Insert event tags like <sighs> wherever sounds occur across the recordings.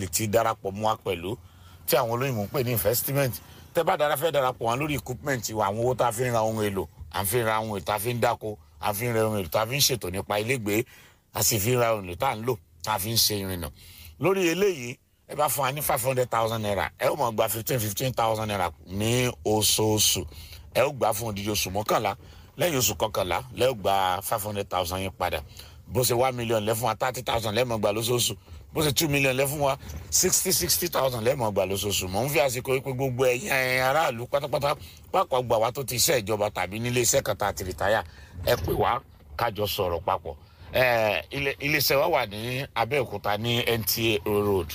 lè ti darapọ̀ mọ́ wa pẹ̀lú tí àwọn olóyìnbó ń pè ní investment. Tẹ́ bá dára fẹ́ darapọ̀ wọn lórí equipment wa àwọn owó tá a fi ń ra ohun èlò à ń fi ra ohun èlò tá a fi ń dáko à ń fi ra ohun èlò tá a fi ń ṣètò nípa ilégbèé a sì fi ra ohun èlò tá a ń lò tá a fi ń ṣe ìrìnà lórí eléyìí ẹ bá fún wa ní five hundred thousand naira ẹ ó mọ̀ gba fifteen fifteen thousand naira ní oṣooṣù. Ẹ ó gbà fún odidi oṣù mọ́kànlá lẹ́yìn oṣù kọkànlá lẹ́ gba five hundred thousand yẹn padà. Bó ṣe one million lẹ́ fún wa thirty thousand lẹ́ẹ̀mọ̀ gbà lóṣooṣù bó ṣe two million lẹ́ fún wa sixty sixty thousand lẹ́ẹ̀mọ̀ gbà lóṣooṣù. Mò ń fi àsìkò pé gbogbo ẹ̀yin aráàlú pátápátá pápá gbà wá tó ti iṣẹ́ ìjọba tàbí nílé iṣẹ́ kan tá a ti rìtáyà ẹ pè wá kájọ sọ̀rọ̀ papọ̀. Iléeṣẹ́ wa wà ní abẹ́òkúta ní nta road.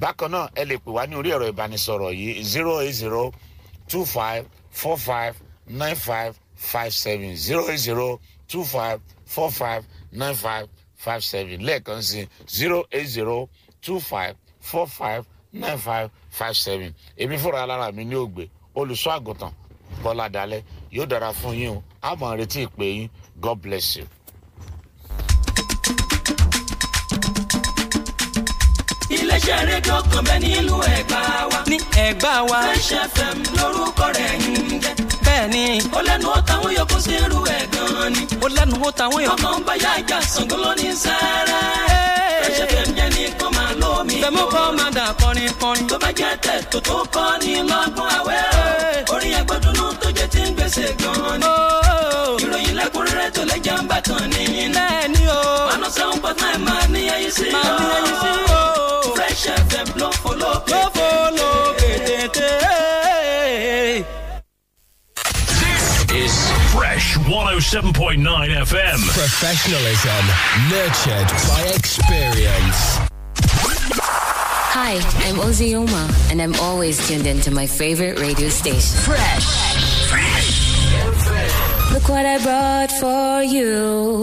Bákan náà ẹ lè pè wá ní orí ẹ̀rọ ìbánisọ̀rọ̀ yìí zero eight zero two five four five nine five five seven zero eight zero two five four five nine five five seven lẹ́ẹ̀kan sí zero eight zero two five four five nine five five seven èmi fúnra alára mi ní ògbé olùṣọ́ àgùntàn bọ́lá dalẹ̀ yóò dára fún yín o àmọ́ retí ìpè yín god bless you. iléeṣẹ́ rédíò kan bẹ́ẹ̀ nílùú ẹ̀gbá wa. ní ẹ̀gbá wa fresh fm lórúkọ rẹ̀ ń jẹ́. Bẹ́ẹ̀ ni ó lẹ́nu ó táwọn yòókù sí irú ẹ̀ gan-an ni. ó lẹ́nu ó tàwọn èèyàn. ọmọ ń bá yá ìjà Ṣàngó ló ní sáárá. fresh fm jẹ́ ní kó máa lómi. fẹ̀mú kọ́ máa dà kọrin kọrin. tó bá jẹ́ tẹ̀ tó tó kọ́ ni lọ́gbọ́n àwẹ̀ orin ẹgbẹ́dúnú tó jẹ́ ti ń gbèsè gan-an ni. Ó, ìròyìn lẹ́kùnrẹ́rẹ́ tó lẹ́jà ń bàtàn ní. bẹ́ẹ̀ ni o one oh seven point nine máa ní ẹyin sí 107.9 FM. Professionalism nurtured by experience. Hi, I'm Ozzy Uma, and I'm always tuned into my favorite radio station. Fresh. Fresh. Look what I brought for you.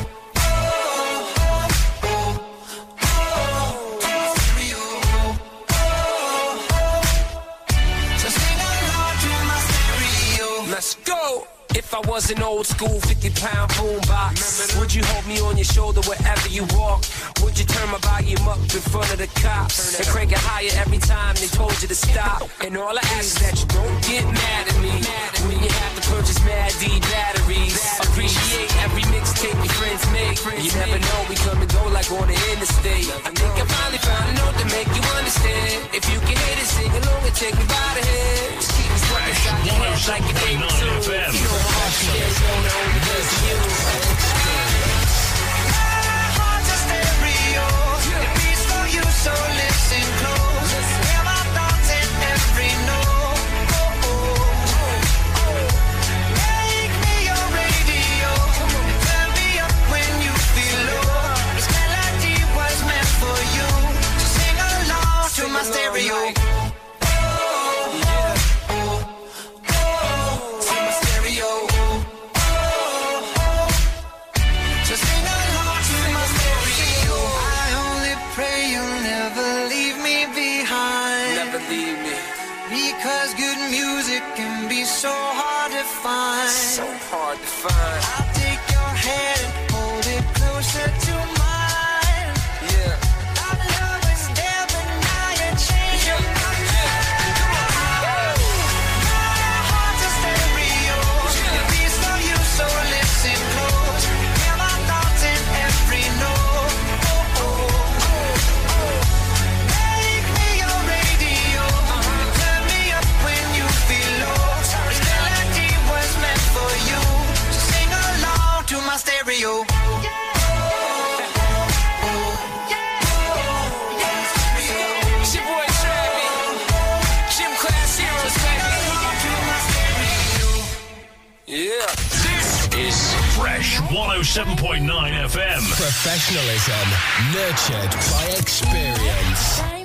Was an old school 50 pound boombox, would you hold me on your shoulder wherever you walk? Would you turn my volume up in front of the cops and crank it higher every time they told you to stop? And all I ask is that you don't get mad at me when you have to purchase Mad D batteries. Appreciate every mixtape your friends make. You never know, we come and go like on the interstate. I think I finally found a note to make you understand. If you can hit it, sing along and take me by the hand. Just keep me stuck inside your head like your favorite 107.9 tune. FM. You know my heart's a stereo, the only place for you. My heart's a stereo. It beats for you, so listen my stereo. 7.9 FM. Professionalism nurtured by experience.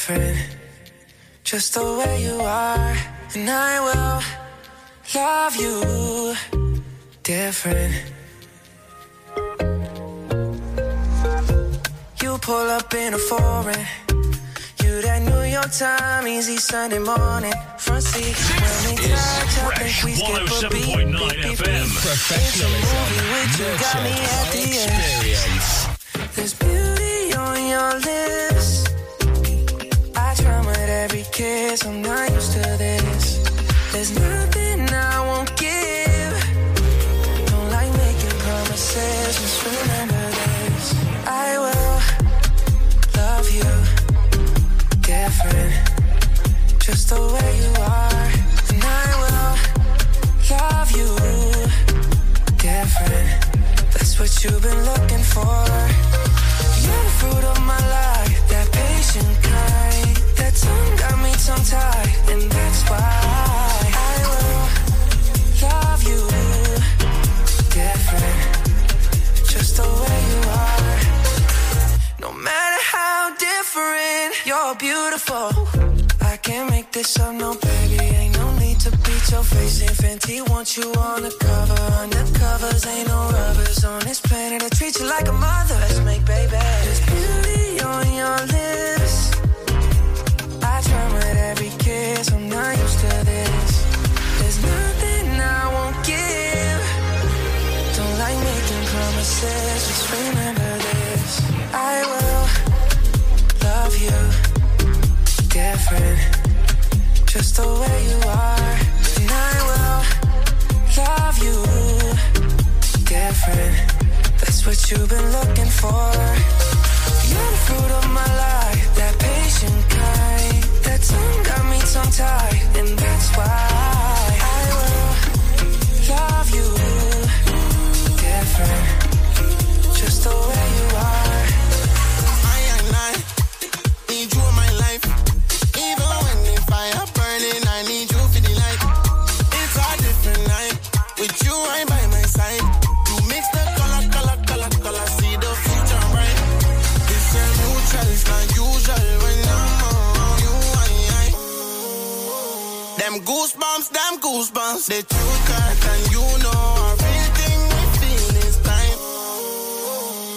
different, just the way you are. And I will love you different. You pull up in a foreign. You that New York time, easy Sunday morning. Front seat. When we touch, I think we skip a beat. beat, experience. There's beauty on your lips. Every kiss. I'm not used to this. There's nothing I won't give. Don't like making promises. Just remember this. I will love you different, just the way you are, and I will love you different. That's what you've been looking for. You're the fruit of my life, and that's why I will love you different, just the way you are. No matter how different, you're beautiful. I can't make this up, no baby. Ain't no need to beat your face in Fenty. Want you on the cover. Ain't no rubbers on this planet. Treat you like a mother. Let's make baby. There's beauty on your lips. I'm not used to this. There's nothing I won't give. Don't like making promises. Just remember this. I will love you different, just the way you are. And I will love you different. That's what you've been looking for. You're the fruit of my life, and that's why goosebumps. They true cut and you know everything we feel is time.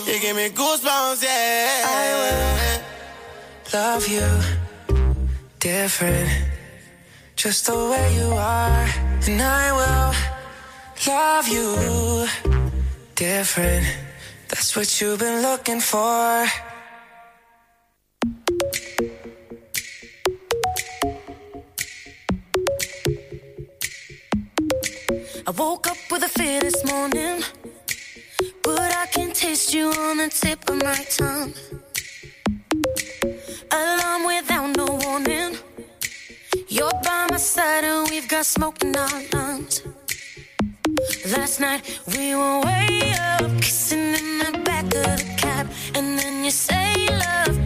You give me goosebumps, yeah. I will love you different, just the way you are. And I will love you different. That's what you've been looking for. I woke up with a fear this morning, but I can taste you on the tip of my tongue. Alarm without no warning. You're by my side and we've got smoke in our lungs. Last night we were way up, kissing in the back of the cab, and then you say, "Love,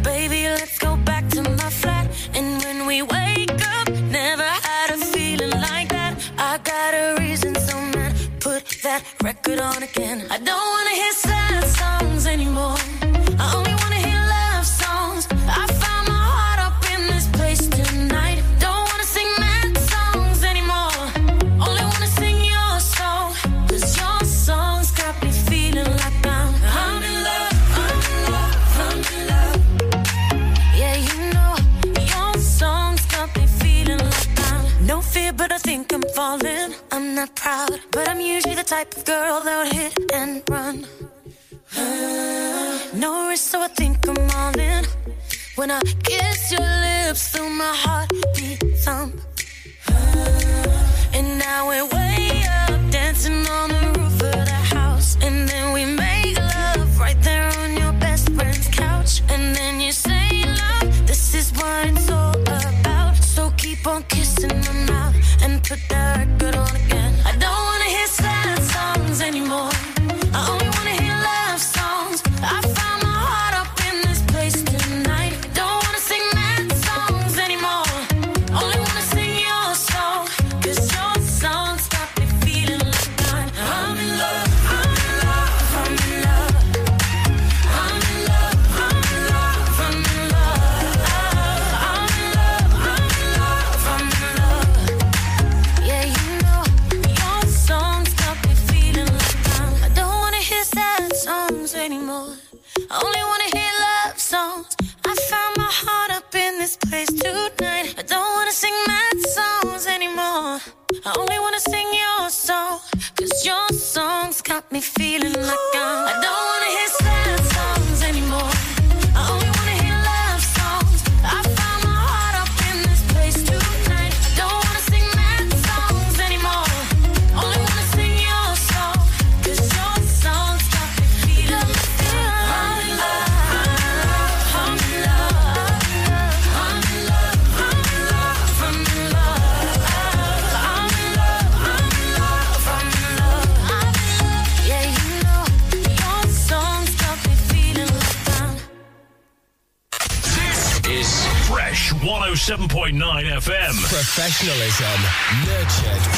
record on again. I don't wanna hear sad type of girl that would hit and run. <sighs> No risk, so I think I'm all in. When I kiss your lips, feel my heartbeat professionalism nurtured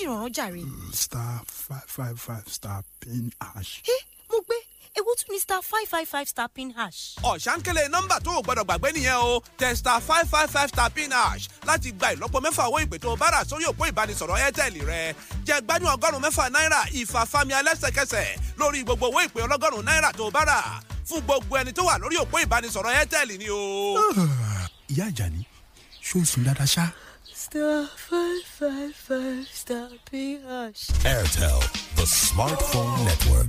ṣìrànràn jàre. Mm, star five five five star pin hash. ẹ mo gbé ewu tún ni star five five five star pin hash. ọ̀sánkélé nọ́mbà tó o gbọ́dọ̀ gbàgbé nìyẹn o tẹ star five five five star pin hash láti gba ìlọ́po mẹ́fà owó ìpè tó o bá rà sórí òpó ìbánisọ̀rọ̀ airtel rẹ jẹ gbádùn ọgọ́rùn-ún mẹ́fà náírà ìfàfàmì alẹ́sẹ̀kẹsẹ̀ lórí gbogbo owó ìpè ọlọ́gọ́rùn-ún náírà tó o bá rà fún gbogbo ẹni tó wà lórí òpó ìbánisọ̀rọ̀ airtel ni o. Ah, ìyá ìjà ni ṣó o sùn dáadáa ṣáá star five five five star PH. Airtel, the smartphone network.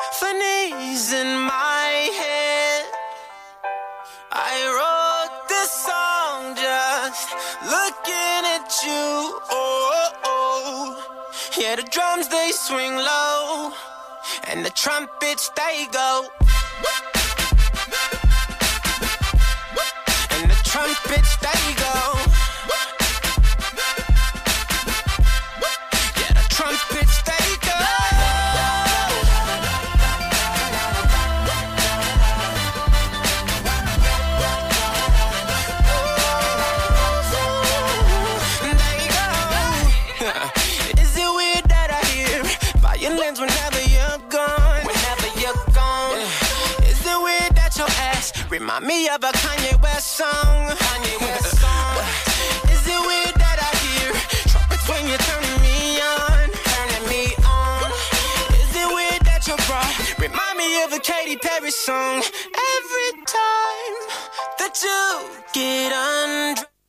symphonies in my head. I wrote this song just looking at you. Oh, oh. yeah, the drums they swing low, and the trumpets they go. And the trumpets they go. Remind me of a Kanye West song? Kanye West song. Is it weird that I hear trumpets when you're turning me on? Turning me on. Is it weird that your bra remind me of a Katy Perry song? Every time that you get undressed,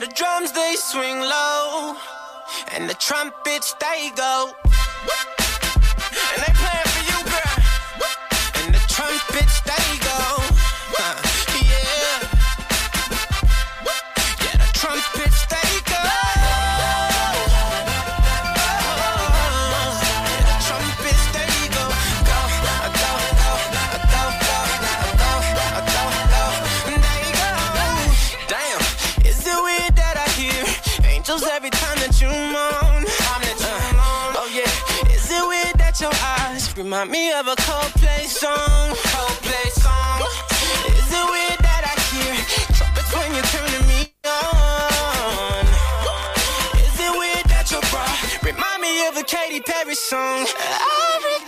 the drums they swing low, and the trumpets they go. And they playing for you, girl. And the trumpets they go. Remind me of a Coldplay song? Coldplay song. Is it weird that I hear trumpets when you're turning me on? Is it weird that your bra remind me of a Katy Perry song? Every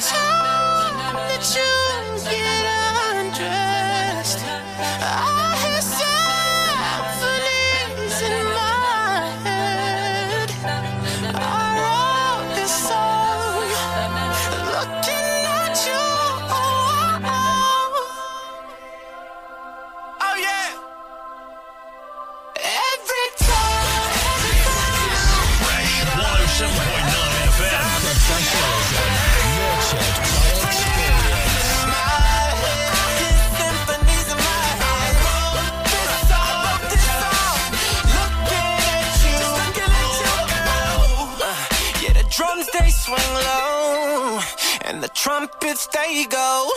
trumpets they go.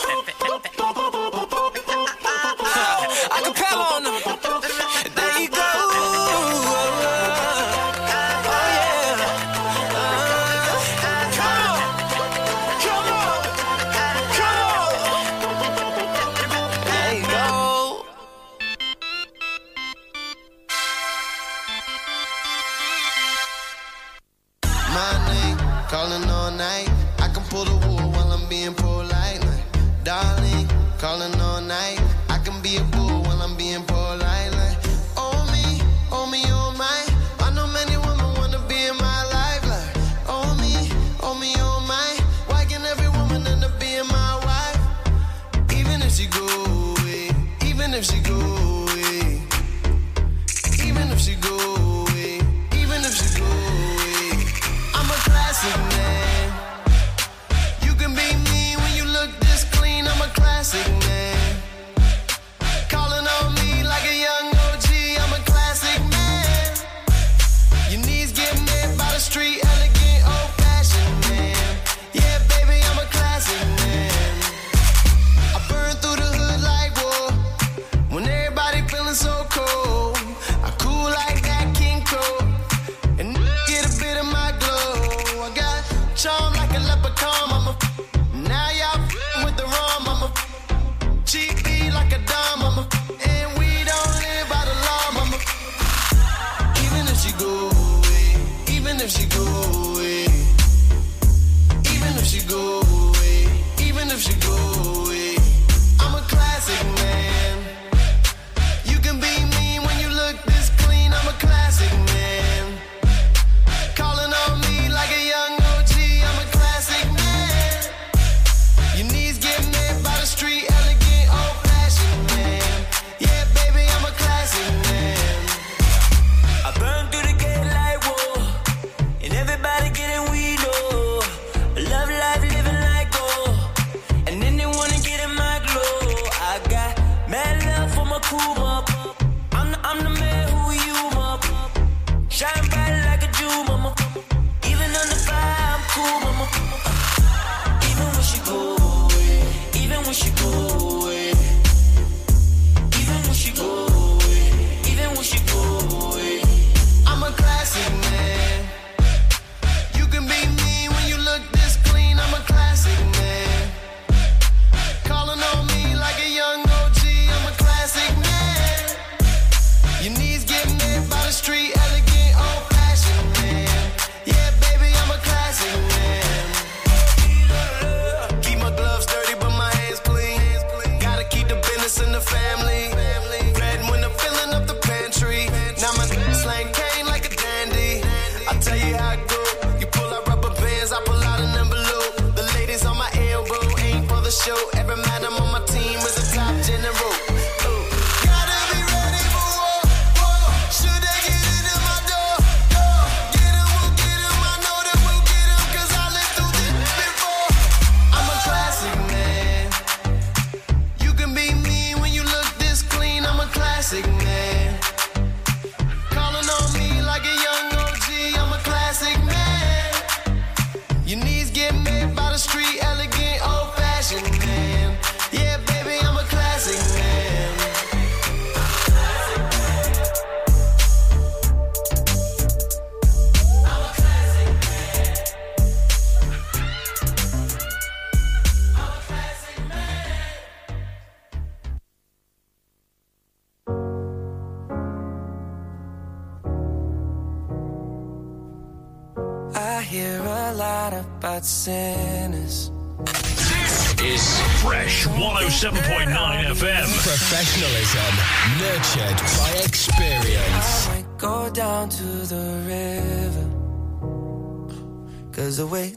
if she good.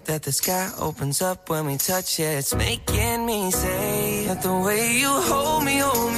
That the sky opens up when we touch it, it's making me say that the way you hold me, hold me,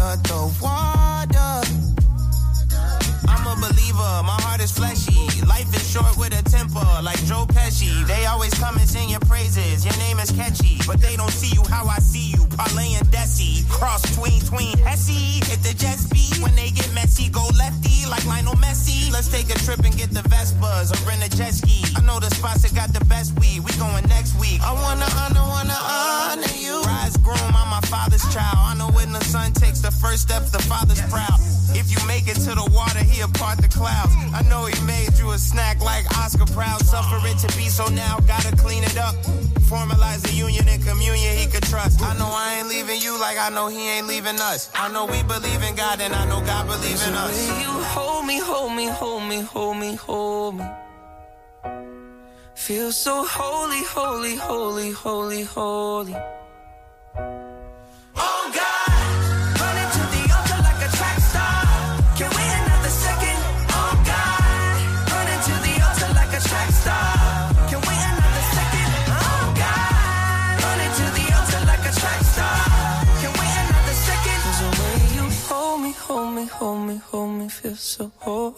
Of the water, I'm a believer, my heart is fleshy. Life is short with a temper, like Joe Pesci. They always come and sing your praises. Your name is catchy, but they don't see you how I see you. Parlay and Desi, cross tween tween Hesse. Hit the jet when they get messy, go lefty like Lionel Messi. Let's take a trip and get the Vespas or rent a jet ski. I know the spots that got the best weed. We going next week. I wanna honor, wanna honor you. Rise groom, I'm my father's child. I know when the son takes the first step, the father's proud. If you make it to the water, he'll part the clouds. I know he made you a snack like Oscar Proud. Suffer it to be so now, gotta clean it up. Formalize the union and communion he could trust. I know I ain't leaving you like I know he ain't leaving us. I know we believe in God and I know God believes in us. you hold me, hold me, hold me, hold me, hold me. Feel so holy, holy, holy, holy, holy. Hold me, hold me, feel so ho-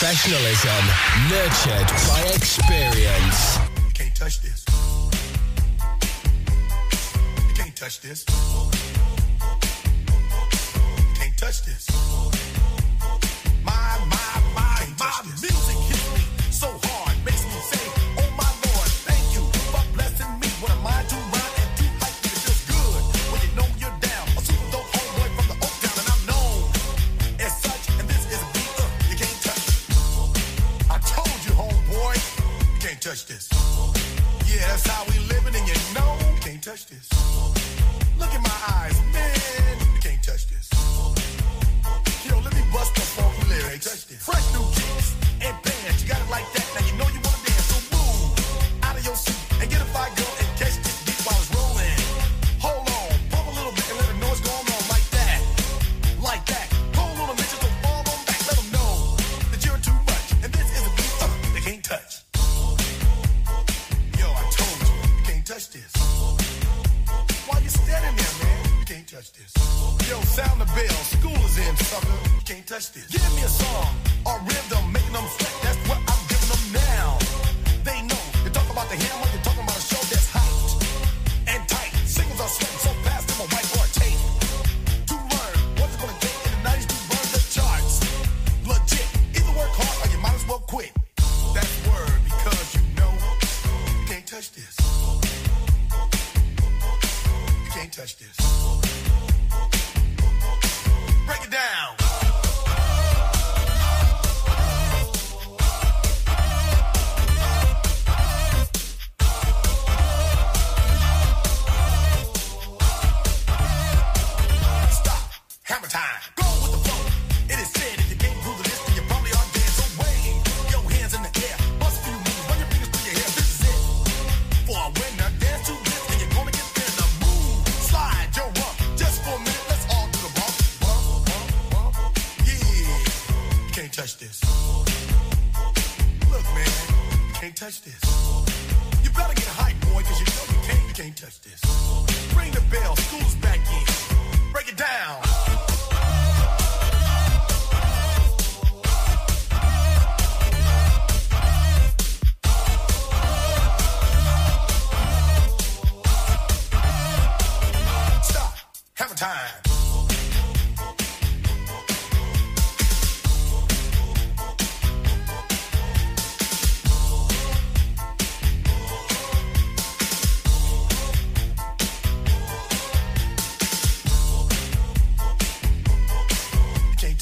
Professionalism nurtured by experience. You can't touch this. You can't touch this. touch this. Yo, sound the bell. School is in, sucker. You can't touch this. Give me a song a rhythm, making them sweat. That's what I'm giving them now. They know. You're talking about the hammer. You're talking about a show that's hot and tight. Singles are sweating so fast, I'm a white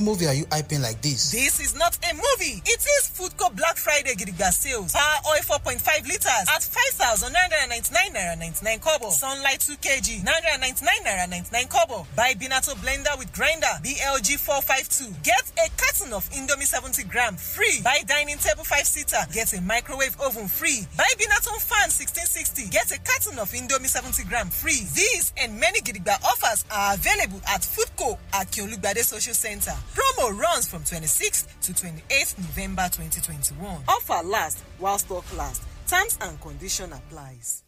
Movie are you hyping like this? This is not a movie. It is Foodco Black Friday Gidigba sales. Power oil 4.5 litres at 5,999 naira 99 kobo. Sunlight 2 kg 999 naira 99 kobo. Buy Binatone blender with grinder BLG 452. Get a carton of Indomie 70 gram free. Buy dining table 5 seater. Get a microwave oven free. Buy Binatone fan 1660. Get a carton of Indomie 70 gram free. These and many Gidigba offers are available at Foodco at Kyolugbade Social Center. Promo runs from 26th to 28th November 2021. Offer lasts while stock lasts. Terms and condition applies.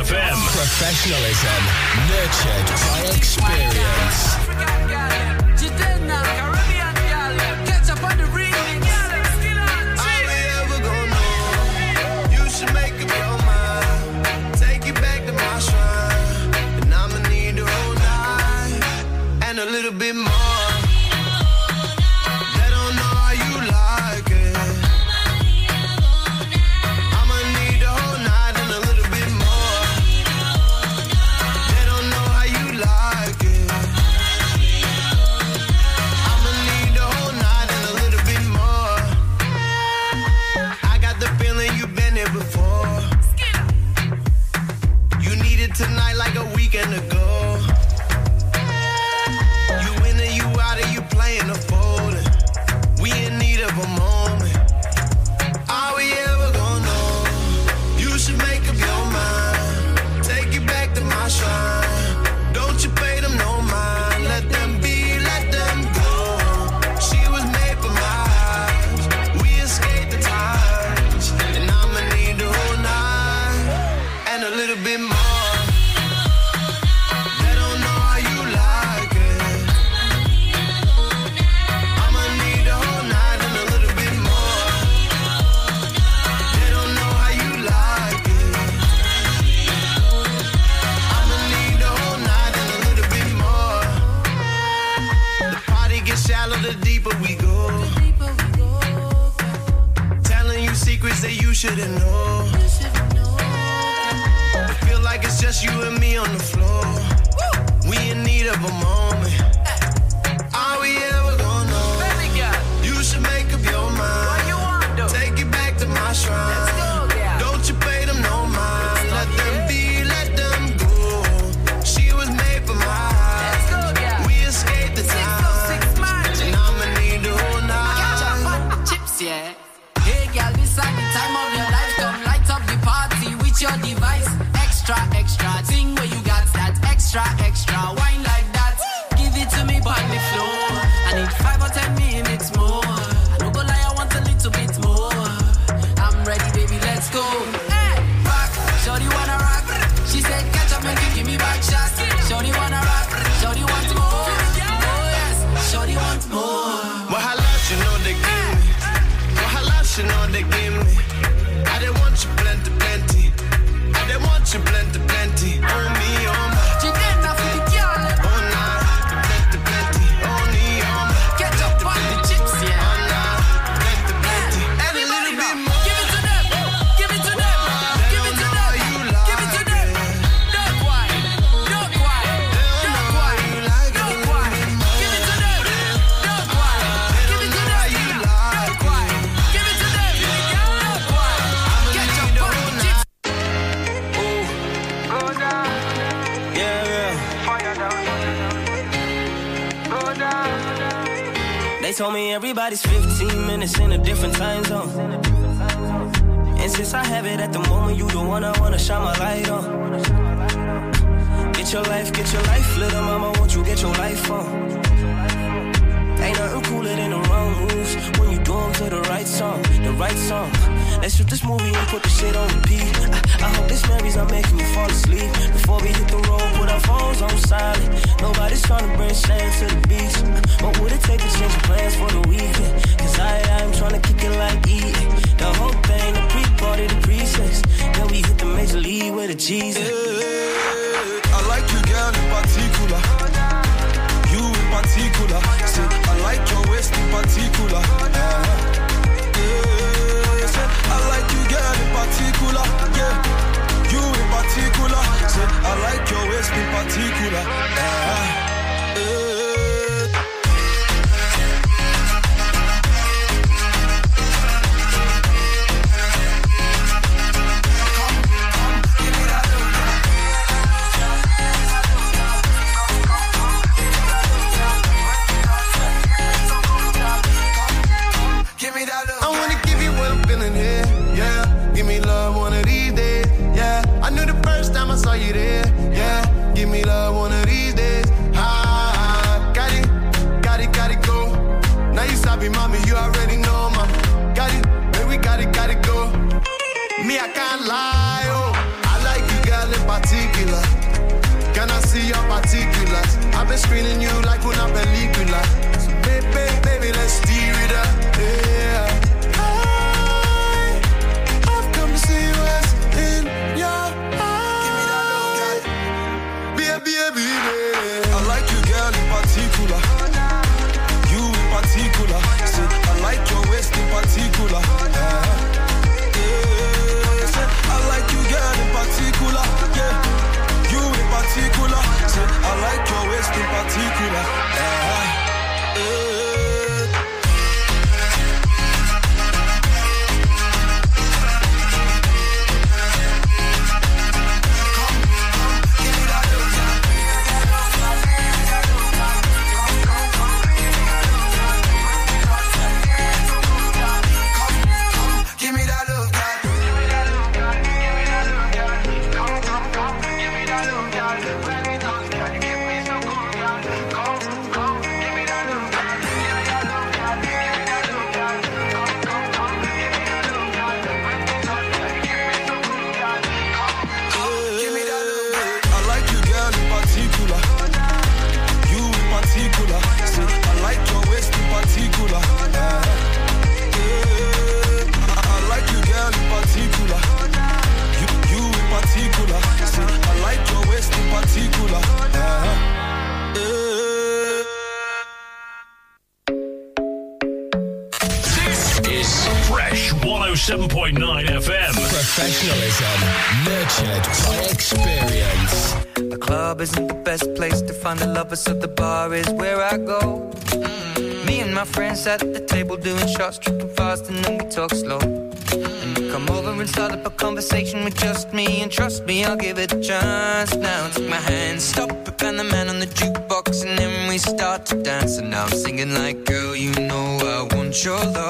FM. Professionalism nurtured by experience. Let's shoot this movie and put this shit on repeat. I, I hope this memories are making me fall asleep. Before we hit the road, put our phones on silent. Nobody's trying to bring shame to the beach. What would it take to change plans for the weekend? Cause I, I'm trying to kick it like E. The whole thing, the pre-party, the pre-sex. Then we hit the major league with a Jesus. Hey, I like you, girl, in particular. You in particular. Say, I like your waist in particular. Yeah girl in particular, yeah. You in particular, say I like your waist in particular. Yeah. Friends at the table doing shots, tripping fast, and then we talk slow. And come over and start up a conversation with just me, and trust me, I'll give it a chance. Now take my hand, stop it, and the man on the jukebox, and then we start to dance. And now I'm singing like, girl, you know I want your love.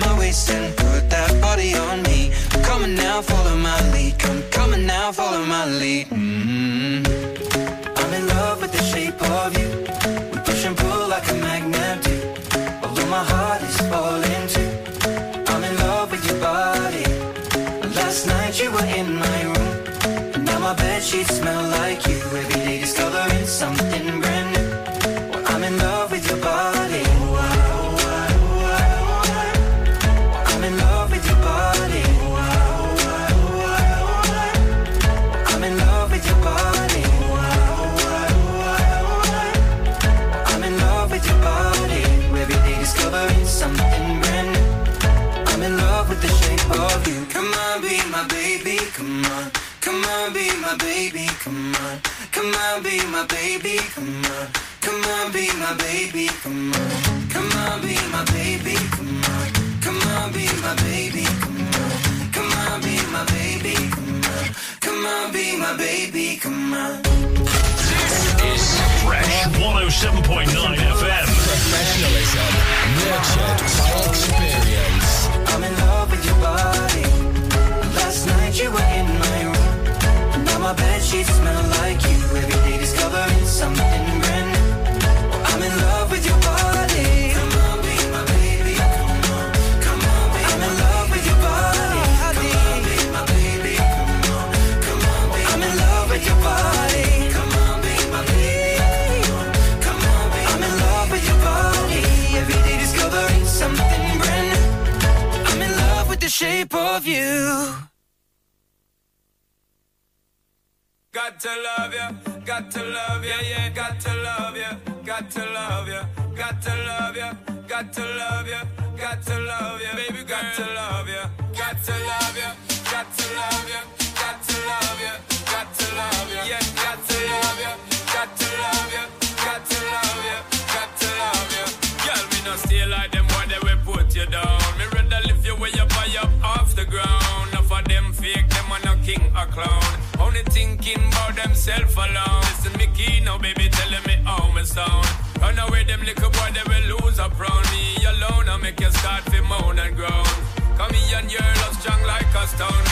My waist and put that body on me. Come on now, follow my lead. Come, on now, follow my lead. My baby. Come on. Come on, be my baby. Come on. Come on, be my baby. Come on. Come on, be my baby. Come on. Come on, be my baby. Come on. Come on, be my baby. Come on. Is Fresh 107.9 FM. Professionalism nurtured by experience. I'm in love with your body. Last night you were in my room. Now my bed sheets smell like you. Every day discovering I'm in love with your body. Come on, be my baby. Come on, come on, I'm in love with your body. Come on, be my baby. Come on, come on, I'm in love with your body. Come on, be my baby. Come on, I'm in love with your body. Every day discovering something brand new. I'm in love with the shape of you. Got to love you got to love ya, yeah, got to love ya, got to love ya, got to love ya, got to love ya, got to love ya, baby, got to love ya, got to love ya, got to love ya, got to love ya, got to love ya, yeah, got to love ya, got to love ya, got to love ya, thinking about themself alone. Listen, me key now, baby, telling me how me sound. Run away, them little boy, they will lose up round me alone. I make you start to moan and groan. Come here and your love strong like a stone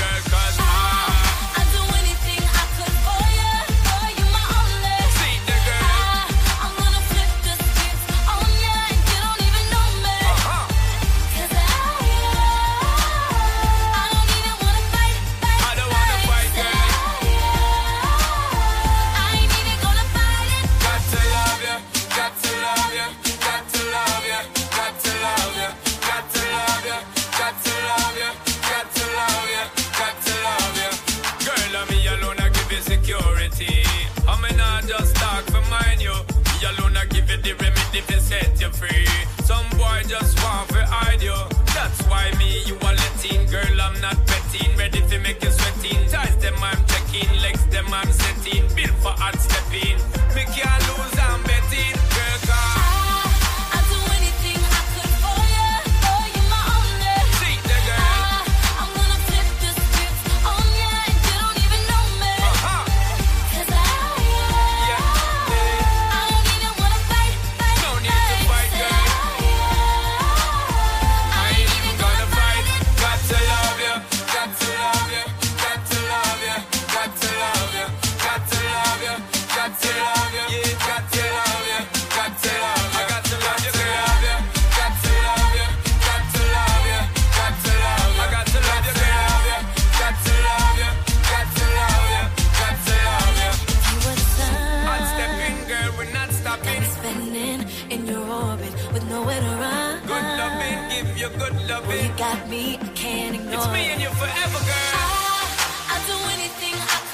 Well, loving. you got me, I can't ignore It's me and you forever, girl. I, I'd do anything I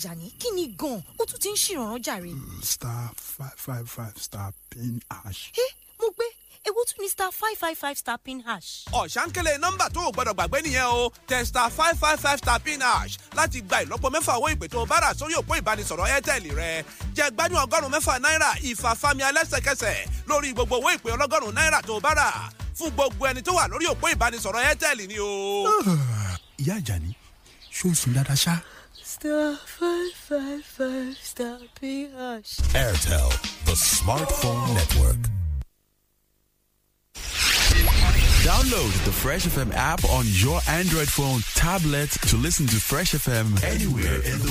àjàní kí ni gan-an ó tún ti ń ṣèrànràn jàre. star five five five star pin hash. ẹ mo gbé ewu tún ní star five five five star pin hash. ọ̀sánkélé nọ́mbà tó o gbọ́dọ̀ gbàgbé nìyẹn o testa five five five star pin hash láti gba ìlọ́po mẹ́fà owó ìpè tó o bá rà sórí òpó ìbánisọ̀rọ̀ airtel rẹ jẹ́ gbádùn ọgọ́rùn-ún mẹ́fà náírà ìfàfàmì alẹ́sẹ̀kẹsẹ̀ lórí gbogbo owó ìpè ọlọ́gọ́rùn-ún náírà tó o bá rà fún gbogbo ẹni tó wà lórí òpó ìbánisọ̀rọ̀ airtel ni o. ìyá àjàní ṣó ń sùn dáadáa ṣá. Star five five five star pin hash. Airtel, the smartphone network. Download the Fresh FM app on your Android phone, tablet to listen to Fresh FM anywhere in the